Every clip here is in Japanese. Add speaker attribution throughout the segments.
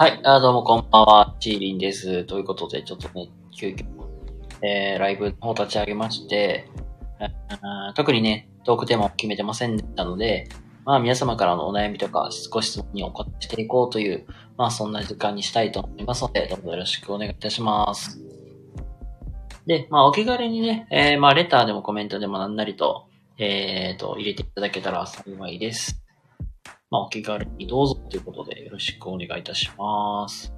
Speaker 1: はい、あどうもこんばんは、チーリンです。ということで、ちょっとね、急遽、えー、ライブの方立ち上げまして、あ特にね、トークテーマを決めてませんでしたので、まあ皆様からのお悩みとか、少し質問にお答えしていこうという、まあそんな時間にしたいと思いますので、どうぞよろしくお願いいたします。で、まあお気軽にね、えー、まあレターでもコメントでもなんなりと、えーと、入れていただけたら幸いです。まあ、お気軽にどうぞということでよろしくお願いいたします。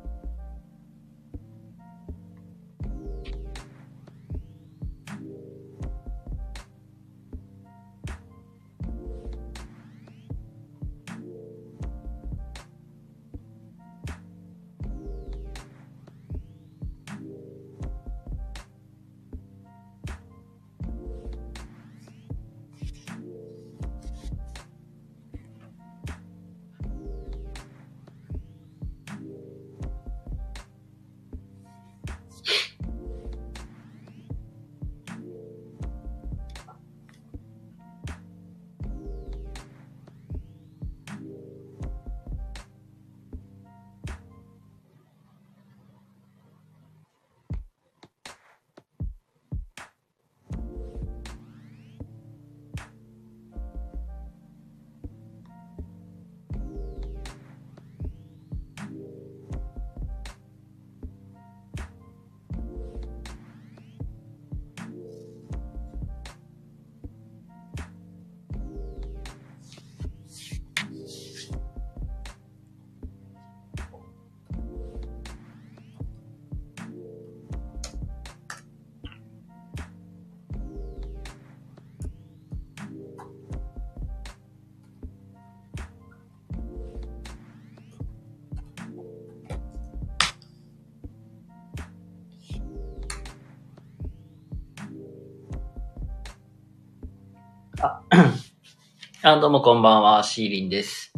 Speaker 1: あ、どうもこんばんは、シーリンです。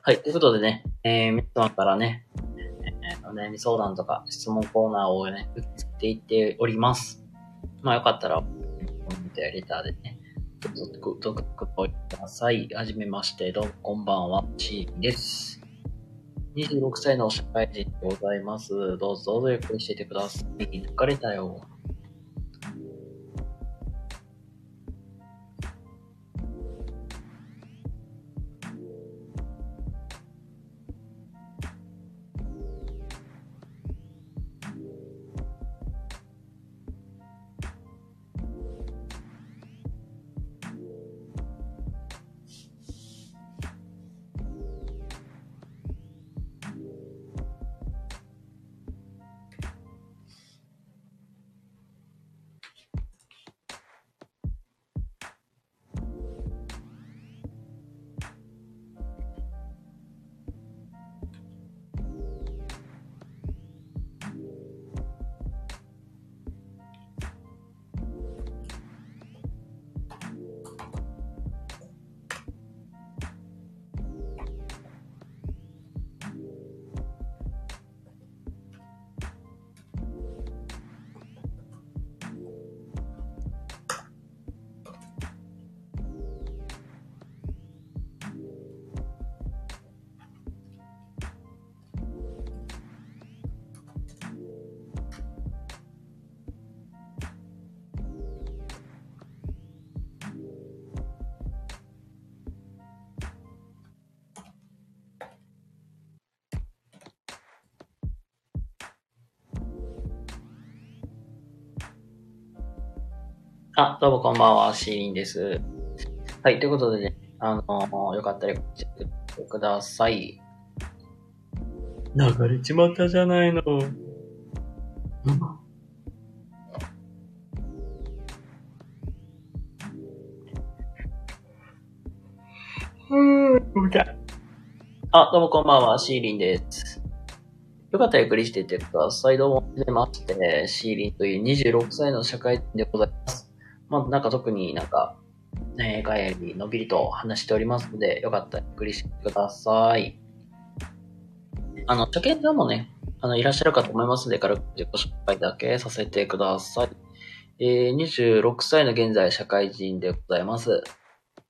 Speaker 1: はい、ということでね、えー、皆様からね、えーお悩み相談とか質問コーナーをね、受け付けていっております。まあよかったら、コメントやレターでね、どうぞごごごごください。はじめまして、どうもこんばんは、シーリンです。26歳の社会人でございます。どうぞどうぞゆっくりしていてください。疲れたよ。あ、どうもこんばんは、シーリンです。はい、ということでね、あのよかったらこっちてください。流れちまったじゃないの。うん、あ、どうもこんばんは、シーリンです。よかったらゆっくりしていってください。どうも、はじめまして、シーリンという26歳の社会人でございます。まあ、なんか特になんか、ね、かやりのびりと話しておりますので、よかったらゆっくりしてください。あの、初見さんもね、あの、いらっしゃるかと思いますので、軽く自己紹介だけさせてください。えー、26歳の現在社会人でございます。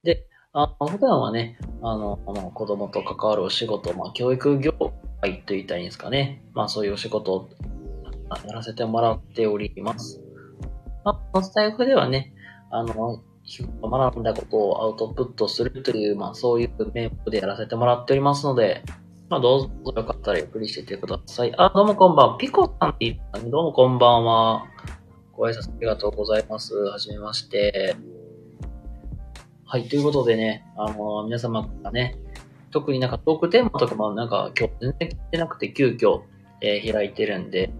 Speaker 1: で、あの普段はね、あの、子供と関わるお仕事、まあ、教育業会と言ったらいいんですかね。まあそういうお仕事をやらせてもらっております。このスタイフではね、あの、学んだことをアウトプットするという、まあそういう名目でやらせてもらっておりますので、まあどうぞよかったらゆっくりしていてください。あ、どうもこんばんは。ピコさんって言ったね。どうもこんばんは。ご挨拶ありがとうございます。はじめまして。はい、ということでね、あの、皆様からね、特になんかトークテーマとかもなんか今日全然聞いてなくて急遽、えー開いてるんで、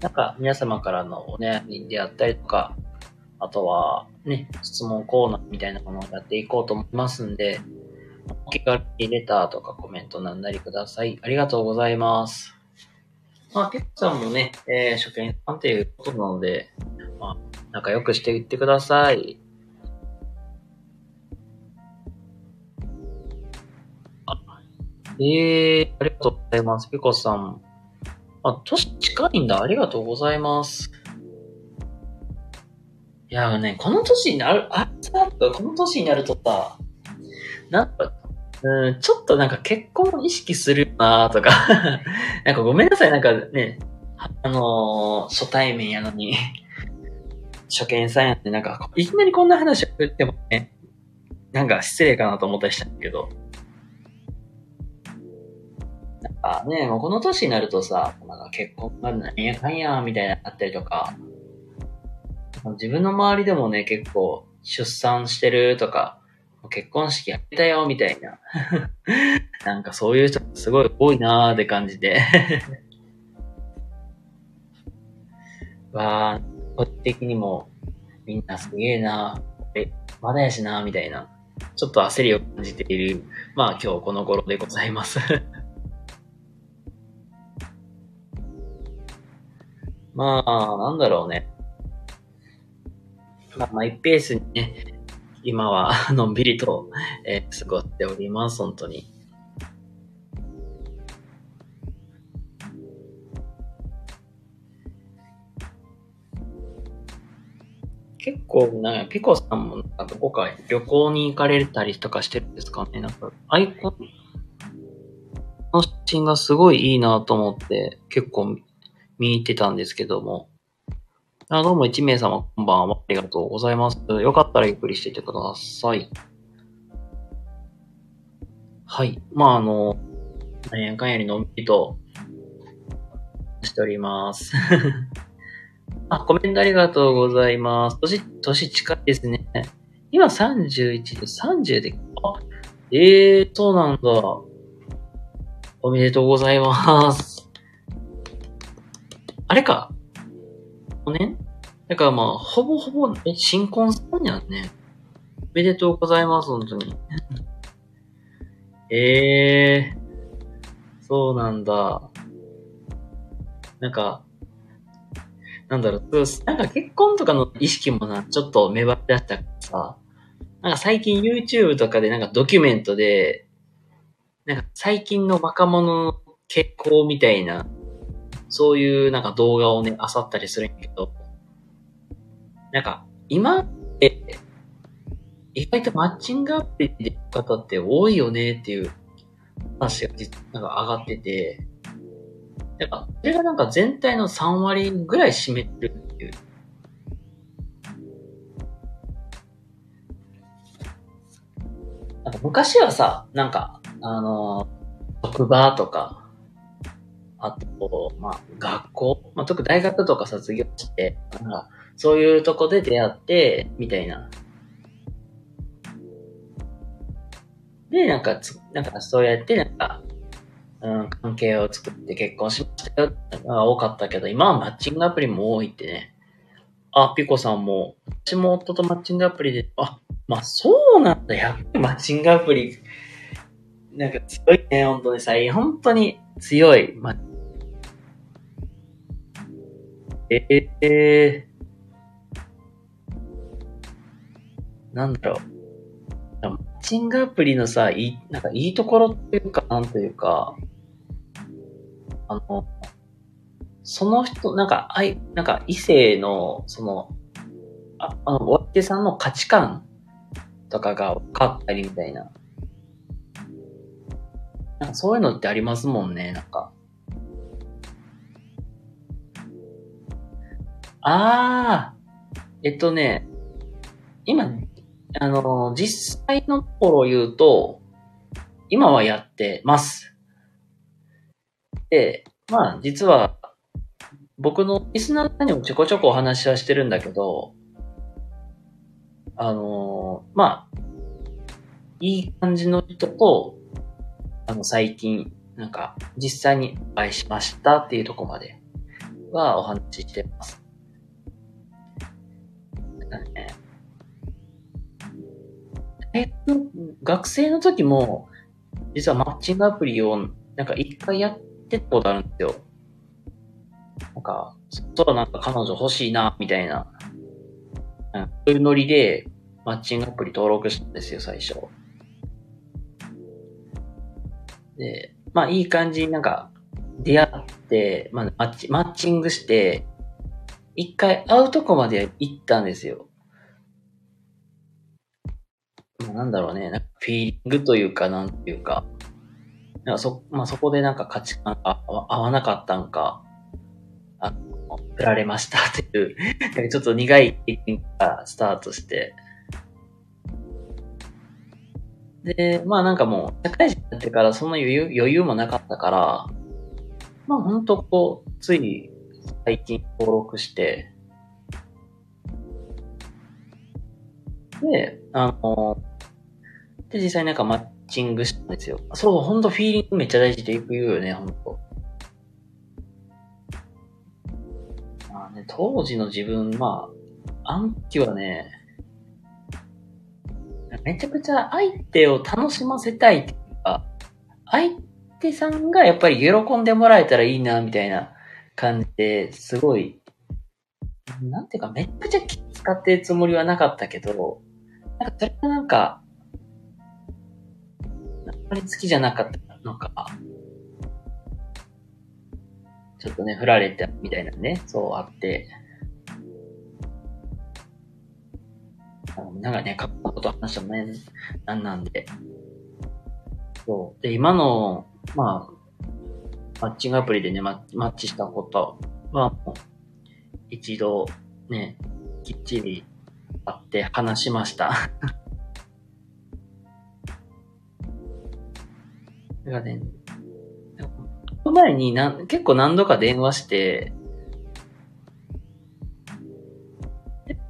Speaker 1: なんか皆様からのお悩みであったりとか、あとはね、質問コーナーみたいなものをやっていこうと思いますんで、お気軽にレターとかコメントなんなりください。ありがとうございます。まあ、ペッさんもね、えー、初見さんっていうことなので、まあ、仲良くしていってください。ええー、ありがとうございます。ピコさん。あ、年近いんだ。ありがとうございます。いやね、この年になる、あ、さ、この年になるとさ、なんか、うん、ちょっとなんか結婚を意識するなとか、なんかごめんなさい、なんかね、あのー初対面やのに、初見さんやって、なんか、いきなりこんな話を言ってもね、なんか失礼かなと思ったりしたんだけど、なんかね、もうこの年になるとさ、なんか結婚が何やかんや、みたいなあったりとか、自分の周りでもね、結構出産してるとか、結婚式やったよ、みたいな。なんかそういう人すごい多いなーって感じで。わー、個人的にもみんなすげえなえ、まだやしなーみたいな。ちょっと焦りを感じている、まあ今日この頃でございます。まあ、なんだろうね。まあ、マイペースにね、今は のんびりと、えー過ごしております、本当に。結構、なんか、ピコさんも、なんかどこか旅行に行かれたりとかしてるんですかねなんか、アイコンの写真がすごいいいなと思って、結構見に行ってたんですけども。あどうも1名様こんばんは。ありがとうございます。よかったらゆっくりしていてください。はい。まあ、あの、何やかんやりのんびりとしております。あ、コメントありがとうございます。年、年近いですね。今31で、30で、あ、ええー、そうなんだ。おめでとうございます。あれか。5年だからまあ、ほぼほぼ、え、新婚さんやんね。おめでとうございます、本当に。ええー、そうなんだ。なんか、なんだろう、そうなんか結婚とかの意識もな、ちょっと芽生えだしたからさ、なんか最近 YouTube とかでなんかドキュメントで、なんか最近の若者の結婚みたいな、そういうなんか動画をね、漁ったりするんやけど、なんか今って、意外とマッチングアプリで方って多いよねっていう話が実なんか上がってて、なんか、それがなんか全体の3割ぐらい占めてるっていう。なんか昔はさ、なんか、あのー、職場とか、あと、まあ、学校、まあ、特に大学とか卒業して、なんか、そういうとこで出会って、みたいな。で、なんかつ、なんかそうやって、なんか、うん、関係を作って結婚しましたよってのが多かったけど、今はマッチングアプリも多いってね。あ、ピコさんも、私も夫とマッチングアプリで、あ、まあそうなんだ、やっぱマッチングアプリ、なんか強いね、本当にさ、本当に強い。ま、ええー、なんだろう。マッチングアプリのさ、いい、なんかいいところっていうか、なんというか、あの、その人、なんか、あい、なんか異性の、その、ああの、お相手さんの価値観とかが分かったりみたいな。なんかそういうのってありますもんね、なんか。あー、えっとね、今、あの、実際のところを言うと、今はやってます。で、まあ、実は、僕のリスナーさんにもちょこちょこお話はしてるんだけど、あのーまあ、いい感じの人と、あの、最近、なんか、実際にお会いしましたっていうところまではお話ししてます。えっと学生の時も、実はマッチングアプリを、なんか一回やってたことあるんですよ。なんか、そろそろなんか彼女欲しいな、みたいな。うん、そういうノリで、マッチングアプリ登録したんですよ、最初。で、まあいい感じになんか、出会って、まあマッチ、マッチングして、一回会うとこまで行ったんですよ。なんだろうね、なんかフィーリングというか、なんていうか、なんかそ、まあそこでなんか価値観が合わなかったんか、あの、振られましたっていう、ちょっと苦い経験からスタートして、で、まあなんかもう、社会人になってからそんな余裕余裕もなかったから、まあほんとこう、つい最近登録して、で、あの、で、実際なんかマッチングしたんですよ。そう、ほんとフィーリングめっちゃ大事ってよく言うよね、ほんと。まあね、当時の自分、まあ、あの時はね、めちゃくちゃ相手を楽しませたいっていうか、相手さんがやっぱり喜んでもらえたらいいな、みたいな感じで、すごい、なんていうか、めっちゃ気使ってるつもりはなかったけど、なんかそれがなんか、あんまり好きじゃなかったのか、ちょっとね、振られたみたいなね、そうあって、なんかね、過去のこと話してもね、なんなんで。そう。で、今の、まあ、マッチングアプリでね、ママッチしたことは、一度、ね、きっちり会って話しました。だからね、その前になん結構何度か電話して、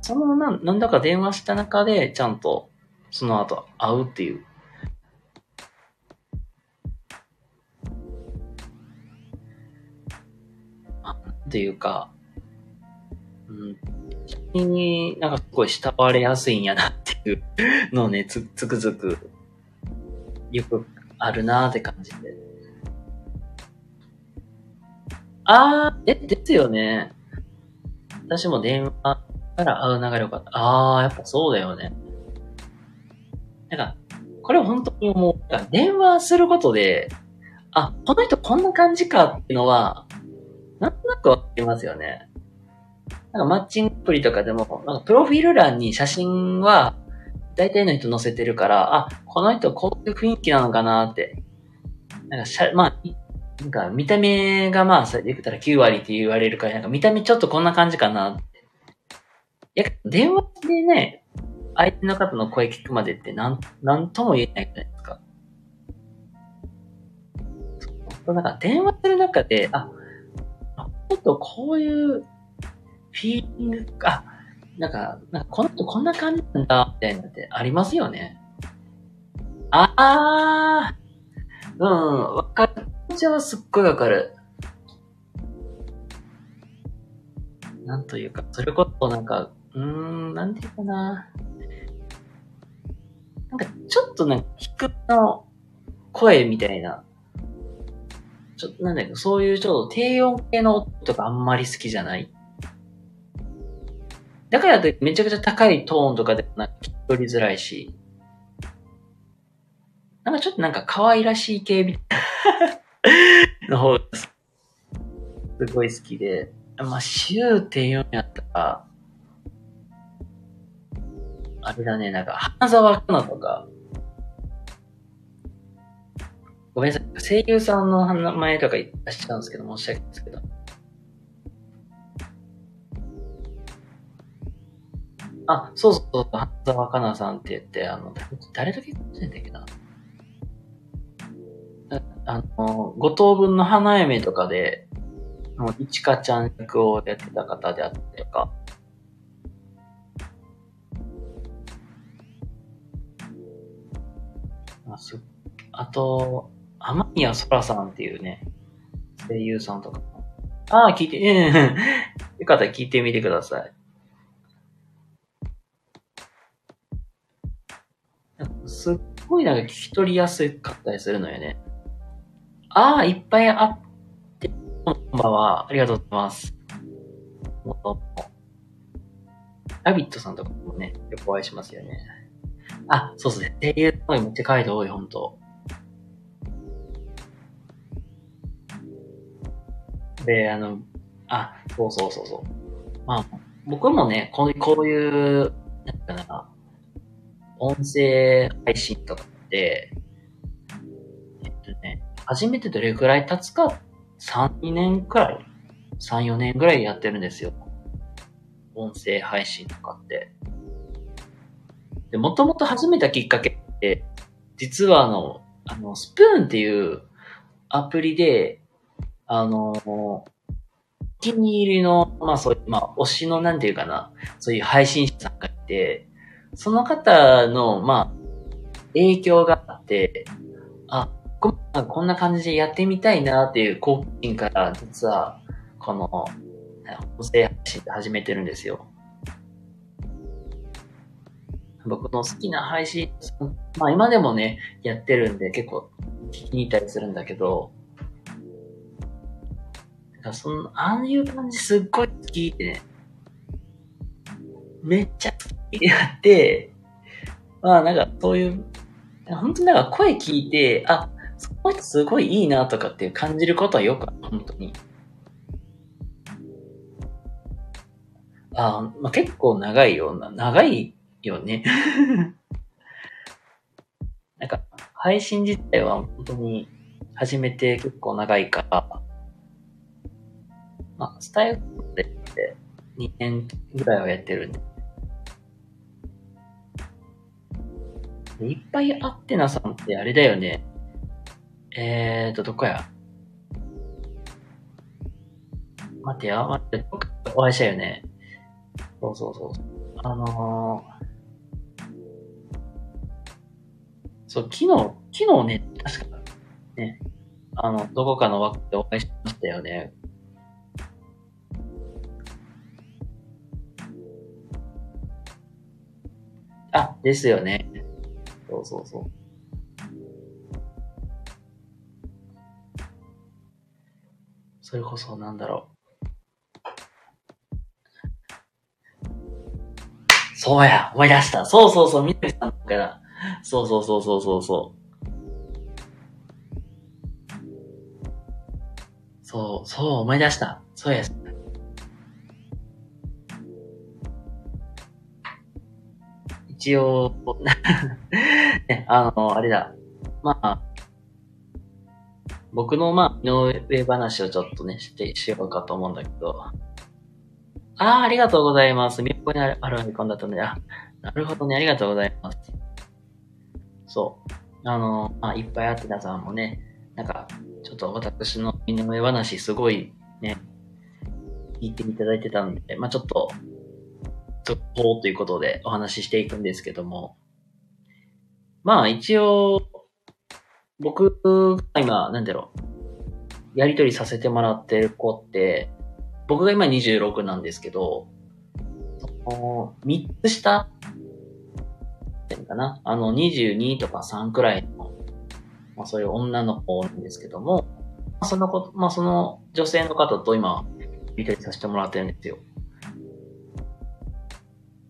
Speaker 1: その何何度か電話した中で、ちゃんとその後会うっていう。っていうか、うん、になんかすごい慕われやすいんやなっていうのをね、つ、つくづく、よくあるなーって感じで。あー、え、ですよね。私も電話から会う流れよかった。あー、やっぱそうだよね。なんか、これ本当に思う。電話することで、あ、この人こんな感じかっていうのは、なんとなくわかりますよね。なんかマッチングアプリとかでも、なんかプロフィール欄に写真は、大体の人載せてるから、あ、この人こういう雰囲気なのかなって。なんかしゃ、まあ、なんか見た目がまあ、それで言ったら9割って言われるから、なんか見た目ちょっとこんな感じかなって。いや、電話でね、相手の方の声聞くまでってなん、なんとも言えないじゃないですか。そうなんか電話する中で、あちょっとこういうフィーリングか、なんか、なんかこの人こんな感じなんだ、みたいなのってありますよね。ああ、うん、わかる。気持ちはすっごいわかる。なんというか、それこそなんか、うーん、なんていうかな。なんか、ちょっとなんか、低めの声みたいな。ちょっと、なんだけど、そういうちょっと低音系の音とかあんまり好きじゃない。だからってめちゃくちゃ高いトーンとかでなんか聞き取りづらいし。なんかちょっとなんか可愛らしい系みたいな の方がすごい好きで。まあ、週って言うんやったら、あれだね、なんか、花沢香菜とか、ごめんなさい、声優さんの名前とか言っちゃうんですけど、申し訳ないですけど。あ、そうそうそう、花澤香菜さんって言って、あの、誰と結婚してんだっけな。あの、五等分の花嫁とかで、もう、いちかちゃん役をやってた方であったりとか、あすあと、天宮そらさんっていうね、声優さんとか。ああ、聞いて、うん。よかったら聞いてみてください。すっごいなんか聞き取りやすかったりするのよね。ああ、いっぱいあって、こんばんは。ありがとうございます。ラビットさんとかもね、よくお会いしますよね。あ、そうですね。声優の声めっちゃ書いて多い、ほんと。で、あの、あ、そうそうそうそう。まあ、僕もね、こうこういう、なんかな、音声配信とかって、えっとね、初めてどれくらい経つか、3、2年くらい ?3、4年くらいやってるんですよ。音声配信とかって。で、もともと始めたきっかけって、実はあの、あの、スプーンっていうアプリで、あの、お気に入りの、まあそういう、まあ推しのなんていうかな、そういう配信者さんがいて、その方の、まあ、影響があって、あ、ここんな感じでやってみたいなっていう好奇心から、実は、この、音声配信って始めてるんですよ。僕の好きな配信、まあ今でもね、やってるんで結構聞きに行ったりするんだけど、だかその、ああいう感じすっごい好きでね、めっちゃやって、まあなんかそういう、本当になんか声聞いて、あ、その人すごいいいなとかって感じることはよくある、本当に。あ、まあ、結構長いような、長いよね。なんか、配信自体は本当に始めて結構長いから、まあ、スタイルで2年ぐらいはやってるんで。いっぱいあってなさんってあれだよね。えーと、どこや？待てよ、待って、どっかお会いしたよね。そうそうそう。あのー、そう、昨日、昨日ね、確か、ね、あの、どこかの枠でお会いしましたよね。あ、ですよね。そうそうそう。それこそ、なんだろう。そうや、思い出した。そうそうそう、みなみさんから。そうそうそうそうそうそう。そう、そう、思い出した。そうや。一応、ね、あの、あれだ。まあ、僕の、まあ、井上話をちょっとね、して、しようかと思うんだけど。ああ、ありがとうございます。みこにあるあるアイコンだったので、あ、なるほどね、ありがとうございます。そう。あの、まあ、いっぱいあってたさんもね、なんか、ちょっと私の井上話すごいね、聞いていただいてたんで、まあ、ちょっと、続報ということでお話ししていくんですけども、まあ、一応、僕が今、なんだろう、やりとりさせてもらってる子って、僕が今26なんですけど、そ、3つ下ってかな。あの、22とか3くらいの、まあそういう女の子なんですけども、その子、まあその女性の方と今、やりとりさせてもらってるんですよ。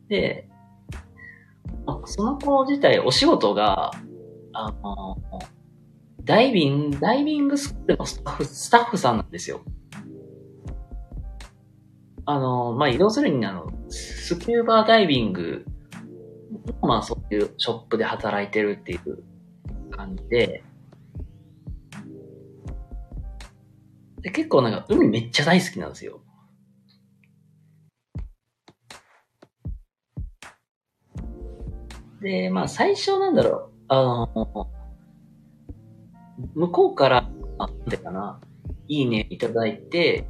Speaker 1: で、まあその子自体お仕事が、あの、ダイビング、ダイビングスクールのスタッフ、スタッフさんなんですよ。あの、まあ、移動するに、あの、スキューバーダイビングの、まあ、そういうショップで働いてるっていう感じで、で結構なんか海めっちゃ大好きなんですよ。で、まあ最初なんだろう、あの、向こうから、あ、なんてかな、いいねいただいて、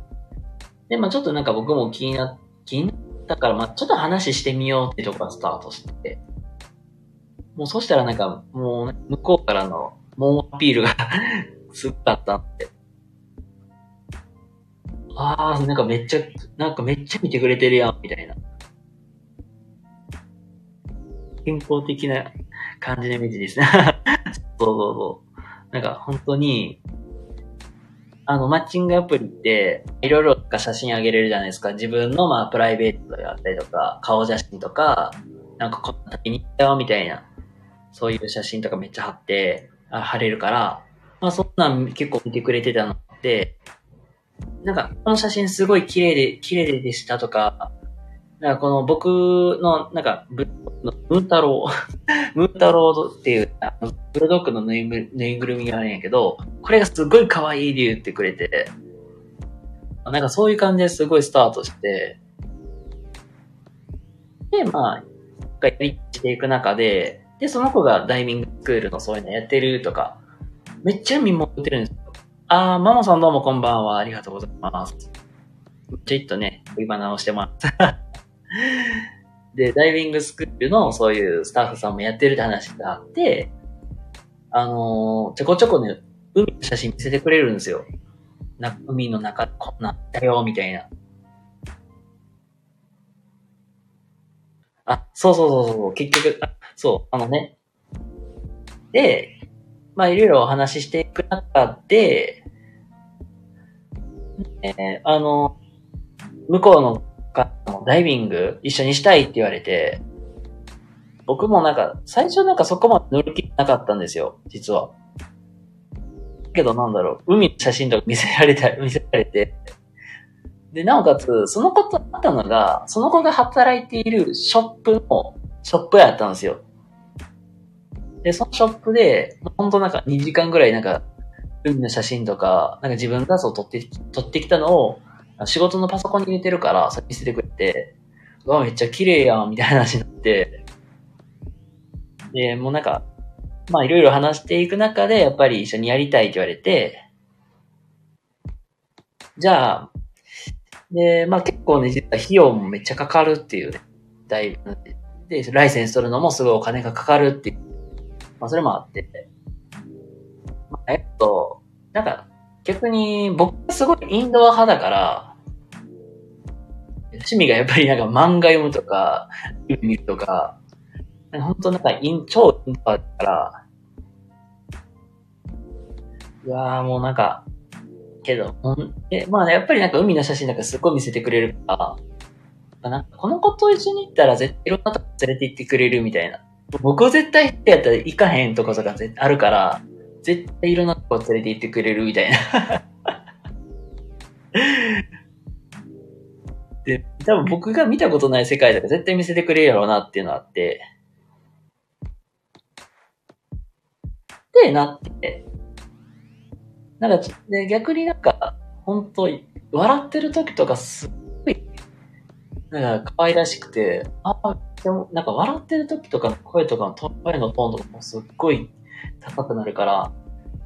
Speaker 1: で、まあちょっとなんか僕も気にな、気になったから、まあちょっと話してみようってとこからスタートして、もうそしたらなんか、もう、向こうからの猛アピールが すっかったんで、あー、なんかめっちゃ、なんかめっちゃ見てくれてるやん、みたいな。健康的な感じのイメージですね。そうそうそう。なんか本当に、あの、マッチングアプリって、いろいろ写真あげれるじゃないですか。自分のまあ、プライベートであったりとか、顔写真とか、なんかこんな時に行ったよ、みたいな。そういう写真とかめっちゃ貼って、あ貼れるから、まあそんなん結構見てくれてたので、なんか、この写真すごい綺麗で、綺麗でしたとか、なんかこの僕の、なんか、ブムー太郎、ムー太郎っていう、あのブルドッグのぬいぐぬいぐるみがあるんやけど、これがすごい可愛いって言ってくれて、なんかそういう感じですごいスタートして、で、まあ、やりしていく中で、で、その子がダイビングスクールのそういうのやってるとか、めっちゃ見守ってるんですよ。あー、ママさんどうもこんばんは。ありがとうございます。ちょいっとね、今直してます。で、ダイビングスクールのそういうスタッフさんもやってるって話があって、あのーちょこちょこね、海の写真見せてくれるんですよ。な海の中、こんなんだよ、みたいな。あ、そうそうそうそう、結局、あそう、あのね。で、まあ、いろいろお話ししていく中で、えーあの、向こうの方もダイビング一緒にしたいって言われて、僕もなんか、最初なんかそこまで乗る気なかったんですよ、実は。けどなんだろう、海の写真とか見せられた、見せられて。で、なおかつ、その子とあったのが、その子が働いているショップの、ショップやったんですよ。で、そのショップで、ほんとなんか2時間ぐらいなんか、海の写真とか、なんか自分画像を撮って、撮ってきたのを、仕事のパソコンに入れてるから、それ見せてくれて、うわ、めっちゃ綺麗やん、みたいな話になって、で、もうなんか、まあいろいろ話していく中で、やっぱり一緒にやりたいって言われて、じゃあ、で、まあ結構ね、実は費用もめっちゃかかるっていうね、だいぶ、で、ライセンス取るのもすごいお金がかかるっていう、まあそれもあって、まあ、えっと、なんか、逆に僕はすごいインドア派だから、趣味がやっぱりなんか漫画読むとか、海見るとか、なんか本当なんかイン、超インドアだから、うわーもうなんか、けど、ほんえまあね、やっぱりなんか海の写真なんかすっごい見せてくれるから、なんかこの子と一緒に行ったら絶対いろんなとこ連れて行ってくれるみたいな。僕は絶対やったら行かへんとことかあるから、絶対いろんなとこ連れて行ってくれるみたいな。で、多分僕が見たことない世界とから絶対見せてくれるやろうなっていうのがあって、で、なって、なんか、で逆になんか、本当、笑ってる時とかすっごい、なんか可愛らしくて、あ、でも、なんか笑ってる時とかの声とかの声のトーンとかもすっごい高くなるから、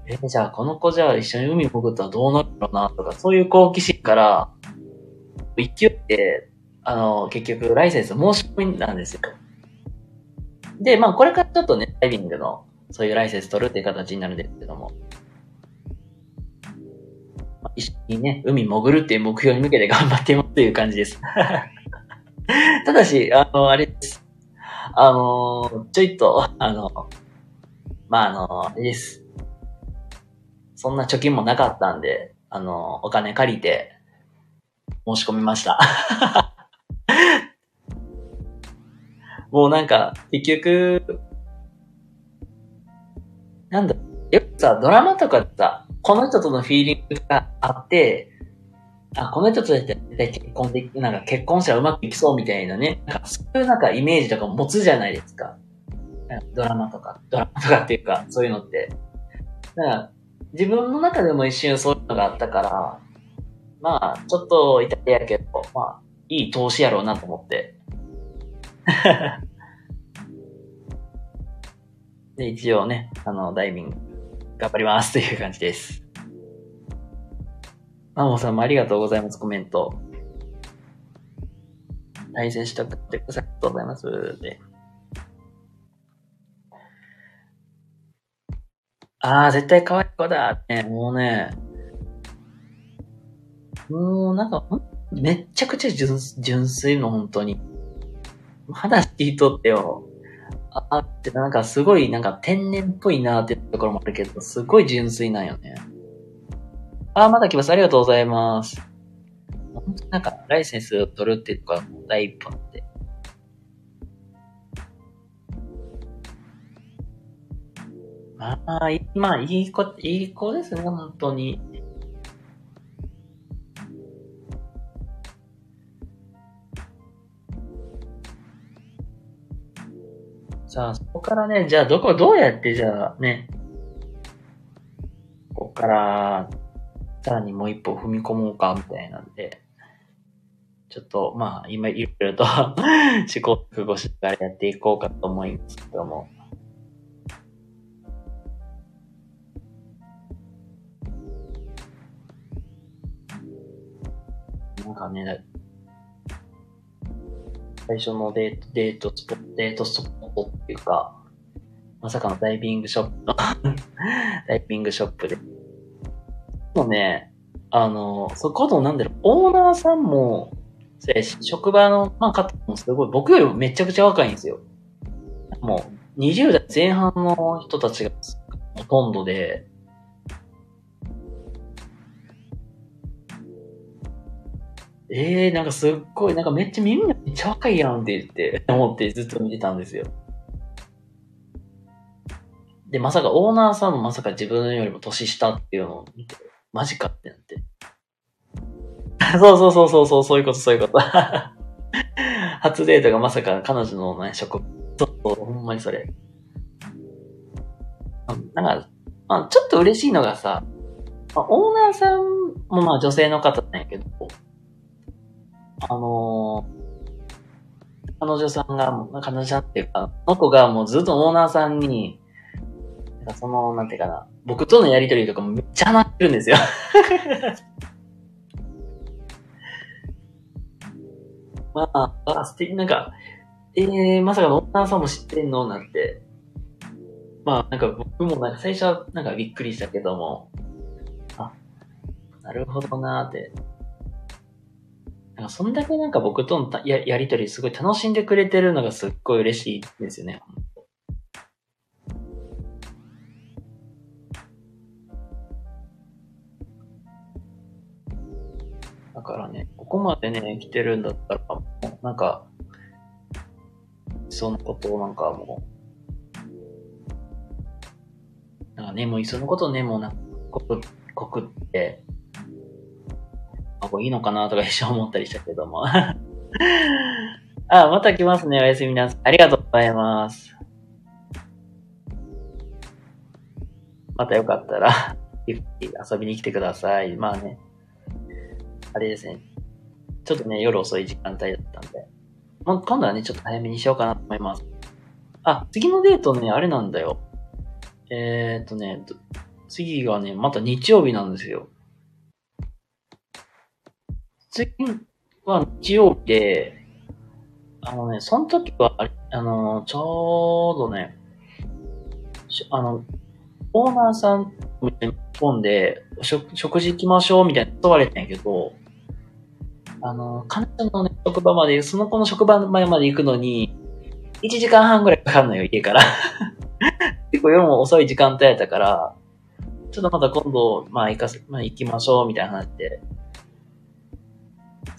Speaker 1: え、じゃあこの子じゃあ一緒に海潜ったらどうなるのなとか、そういう好奇心から、勢いで、あの、結局ライセンス申し込みなんですよ。で、まあこれからちょっとね、ダイビングの、そういうライセンス取るっていう形になるんですけども、まあ一緒にね、海潜るっていう目標に向けて頑張っていますという感じです。ただし、あの、あれです。あの、ちょいと、あの、まあ、あの、あれです。そんな貯金もなかったんで、あの、お金借りて、申し込みました。もうなんか、結局、なんだ、よくさ、ドラマとかでさ、この人とのフィーリングがあって、あ、この人と絶対結婚でき、なんか結婚したらうまくいきそうみたいなね、なんかそういうなんかイメージとか持つじゃないですか。なんかドラマとか、ドラマとかっていうか、そういうのって。だから、自分の中でも一瞬そういうのがあったから、まあ、ちょっと痛手やけど、まあ、いい投資やろうなと思って。で、一応ね、あの、ダイビング、頑張りますという感じです。マモさんもありがとうございます、コメント。対戦したくってください。ありがとうございます。で。ああ、絶対可愛い子だ。ね、もうね。もう、なんか、めっちゃくちゃ純純粋の、本当に。話聞いとってよ。あって、なんかすごい、なんか天然っぽいなってところもあるけど、すごい純粋なんよね。あ、まだ来ます。ありがとうございます。本当になんか、ライセンスを取るっていうところがもう第一歩なんで。まあ、いまあ、いい子、いい子ですね、本当に。さあ、そこからね、じゃあどこ、どうやってじゃあね、ここから、さらにもう一歩踏み込もうか、みたいなんで、ちょっと、まあ、今いろいろと 試行錯誤しながらやっていこうかと思いますけども。なんかね、最初のデート、デートスポット、デートスポットっていうか、まさかのダイビングショップの ダイビングショップで。もうね、あの、そこのなんだろう、オーナーさんも、職場の、まあ、方もすごい、僕よりもめちゃくちゃ若いんですよ。もう、20代前半の人たちがほとんどで、えー、なんかすっごい、なんかめっちゃ耳がめっちゃ若いやんって言って、思ってずっと見てたんですよ。で、まさかオーナーさんもまさか自分よりも年下っていうのを見て、マジかってなって。そうそうそうそうそう、そういうことそういうこと。初デートがまさか彼女のね、職、そうそう、ほんまにそれ。なんか、まあ、ちょっと嬉しいのがさ、まあ、オーナーさんもまあ女性の方なん、あのー彼女さんが、彼女さんっていうか、この子がもうずっとオーナーさんに、なんかその、なんていうかな、僕とのやりとりとかもめっちゃ話してるんですよ。まあ、あ、素敵、なんか、えー、まさかのオーナーさんも知ってんの？なんて。まあ、なんか僕もなんか最初はなんかびっくりしたけども、あ、なるほどなーって。なんかそんだけなんか僕とのややりとりすごい楽しんでくれてるのがすっごい嬉しいですよね。だからね、ここまでね、来てるんだったら、なんか、そのことをなんかもう、なんかね、もういっそのことね、もうなんか、こく、こくって、あ、これいいのかなとか一瞬思ったりしたけども。あ、また来ますね。おやすみなさい。ありがとうございます。またよかったら、遊びに来てください。まあね。あれですね。ちょっとね、夜遅い時間帯だったんで。もう今度はね、ちょっと早めにしようかなと思います。あ、次のデートね、あれなんだよ。えーっとね、次がね、また日曜日なんですよ。次は日曜日で、あのね、その時は、あの、ちょうどね、しあの、オーナーさんも日本で食食事行きましょうみたいな言われたんやけど、あの、彼女のね、職場まで、その子の職場前まで行くのに、1時間半ぐらいかかるのよ、家から。結構夜も遅い時間帯やったから、ちょっとまた今度、まあ行かせ、まあ行きましょう、みたいな話で。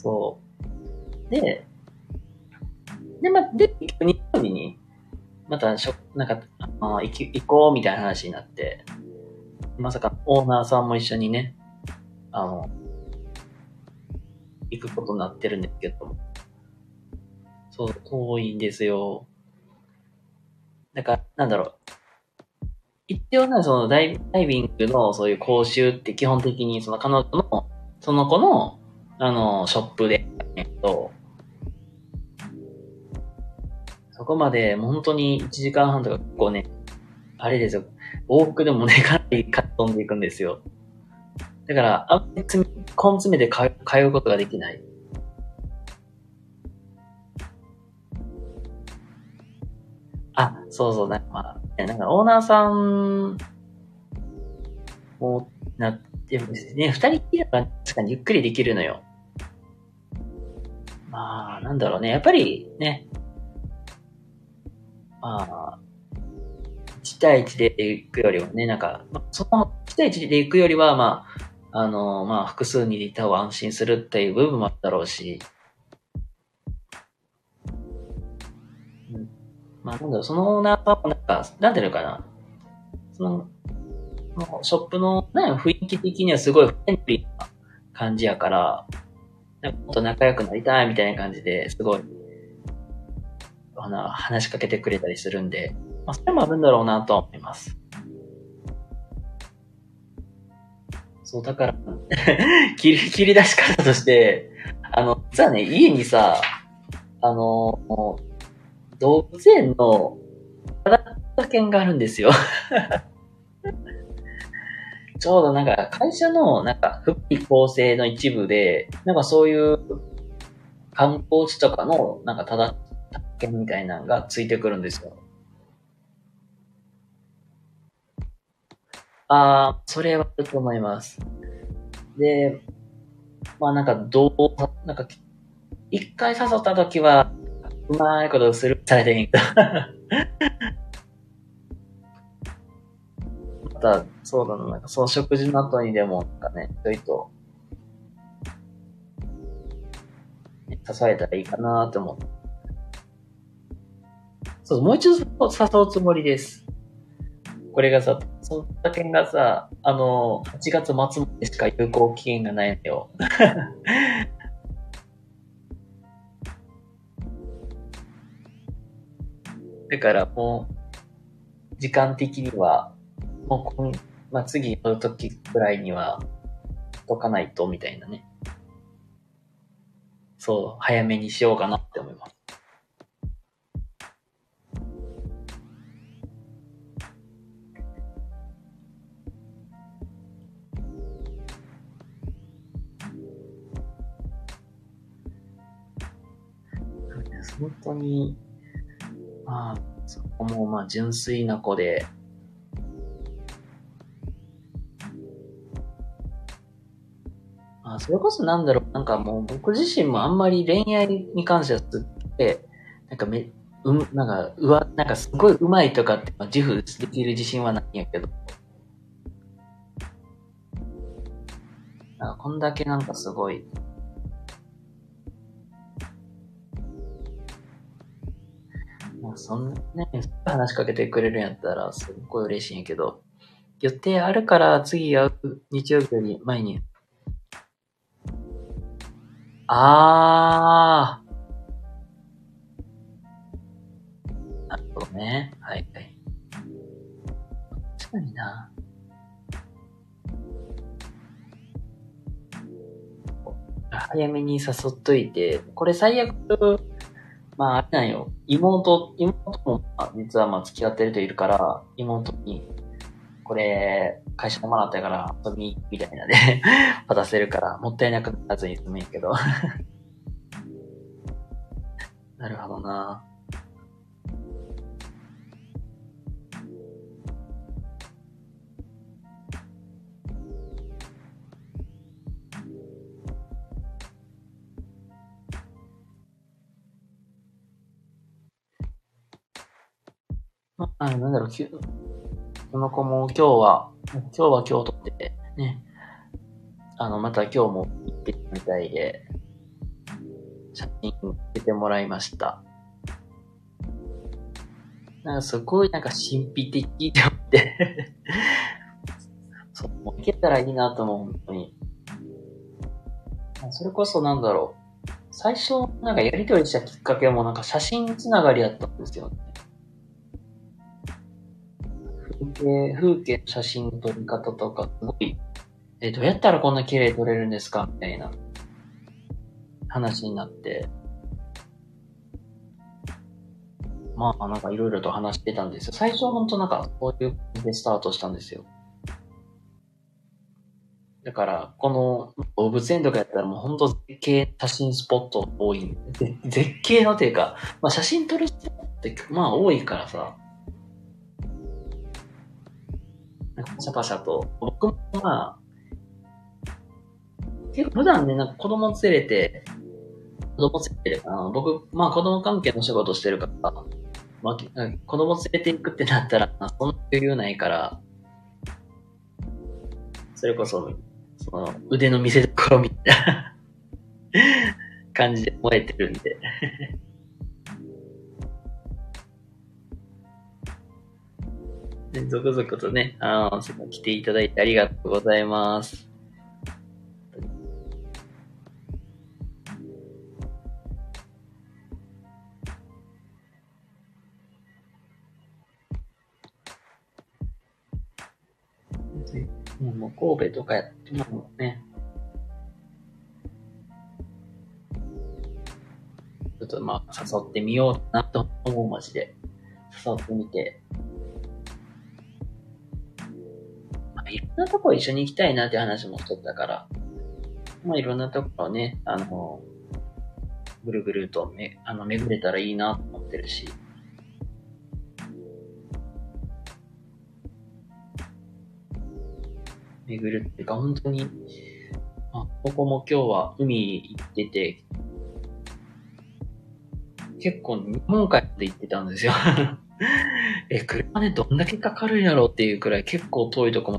Speaker 1: そう。で、で、まあ、で、日曜日に、またしょ、なんか、あの行き、行こう、みたいな話になって、まさかオーナーさんも一緒にね、あの、行くことになってるんですけど、そう、遠いんですよ。だから、なんだろう。一応ね、そのダイダイビングのそういう講習って基本的にその彼女の、その子の、あの、ショップで、えっと、そこまで本当に1時間半とかこうね、あれですよ。往復でもね、かなり飛んでいくんですよ。だから、あんまり根詰めて通うことができない。あ、そうそう、なんかまあ、なんかオーナーさんも、なってですね、二人きりだから確かにゆっくりできるのよ。まあ、なんだろうね。やっぱりね、まあ、1対1で行くよりはね、なんか、その1対1で行くよりは、まあ、あの、まあ、複数にいた方が安心するっていう部分もあったろうし、うん。まあ、なんだろう、そのオーナーは、なんか、なんていうのかな。その、ショップの、ね、雰囲気的にはすごいフレンドリーな感じやから、なんかもっと仲良くなりたいみたいな感じですごい、あの、話しかけてくれたりするんで、まあ、それもあるんだろうなと思います。そう、だから 切り、切り出し方として、あの、実はね、家にさ、あの、動物園の、タラ犬があるんですよ ちょうどなんか会社のなんか福利厚生の一部で、なんかそういう観光地とかのなんかただ、宅建みたいなのがついてくるんですよ。ああ、それはあると思います。で、まあなんかどう、なんか、一回誘った時は、うまいことするされてへんけどた、そうだな、なんかその食事の後にでも、なんかね、ちょいと、誘えたらいいかなって思って。そう、もう一度誘うつもりです。これがさ、その他県がさ、あの、8月末までしか有効期限がないんだよ。だからもう、時間的には、もうこん、まあ、次の時くらいには、解かないと、みたいなね。そう、早めにしようかなって思います。本当に、まあ、そこもまあ純粋な子で、あ、それこそなんだろう、なんかもう僕自身もあんまり恋愛に関してはすって、なんかめ、うん、なんか、うわ、なんかすごい上手いとかって、まあ、自負できる自信はないんやけど、なんかこんだけなんかすごい、まあ、そんなね、話しかけてくれるんやったらすっごい嬉しいんやけど、予定あるから次会う日曜日より前にあー。なるほどね。はいはい。確かにな。早めに誘っといて、これ最悪、まああれなんよ。妹、妹も実はまあ付き合ってる人いるから、妹に、これ、会社でもらったから遊びみたいなで 渡せるから、もったいなくならずに済むんやけど なるほどな。まあ、なんだろう、この子も今日は、今日は今日とってね、あの、また今日も行ってみたいで、写真出てもらいました。なんかすごいなんか神秘的って思って そう、もう行けたらいいなと思う、本当に。それこそなんだろう。最初、なんかやりとりしたきっかけもなんか写真つながりだったんですよね。風景、風景の写真の撮り方とか、すごい、えどうやったらこんな綺麗撮れるんですかみたいな話になって、まあ、なんかいろいろと話してたんですよ。最初は本当なんか、こういう感じでスタートしたんですよ。だから、この動物園とかやったらもう本当絶景写真スポット多いんで。絶景のっていうか、まあ写真撮る人ってまあ多いからさ。シャパシャと。僕もまあ、結構普段ね、なんか子供連れて、子供連れてるかな。僕、まあ子供関係の仕事してるから、まあ、子供連れて行くってなったら、そんな余裕ないから、それこそ、その腕の見せ所みたいな 感じで燃えてるんで。で続々とね、あの、その来ていただいてありがとうございます。もう神戸とかやってますもんね、ちょっとまあ誘ってみようなと思うマジで。誘ってみて。なとこ一緒に行きたいなって話もしとったから、まあいろんなところね、あの、ぐるぐるとめ、あの、巡れたらいいなと思ってるし。巡るっていうか、本当に、あ、ここも今日は海行ってて、結構日本海って行ってたんですよ。え、車でどんだけかかるんやろうっていうくらい結構遠いとこま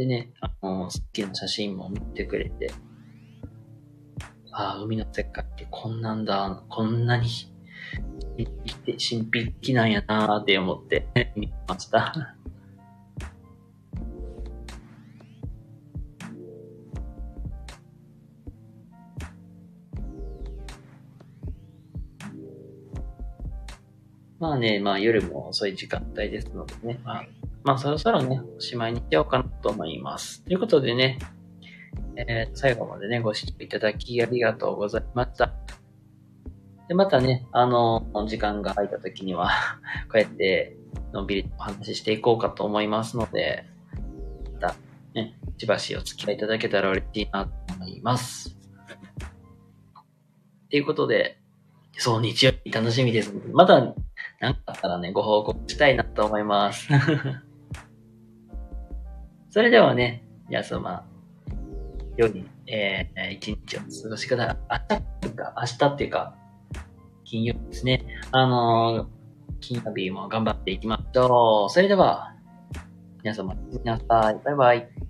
Speaker 1: でね、あの、好きな写真も見てくれて、ああ、海の世界ってこんなんだ、こんなに神秘的なんやなーって思って見ました。まあね、まあ夜も遅い時間帯ですのでね、まあ、まあそろそろね、おしまいにしようかなと思います。ということでね、えー、最後までね、ご視聴いただきありがとうございました。で、またね、あの、時間が空いた時には、こうやって、のんびりお話ししていこうかと思いますので、また、ね、しばしお付き合いいただけたら嬉しいなと思います。ということで、そう、日曜日楽しみです。また、なんかあったらね、ご報告したいなと思います。それではね、皆様、夜に、えー、一日を過ごしください。明日っていうか、明日っていうか、金曜日ですね。あのー、金曜日も頑張っていきましょう。それでは、皆様、おやすみなさい。バイバイ。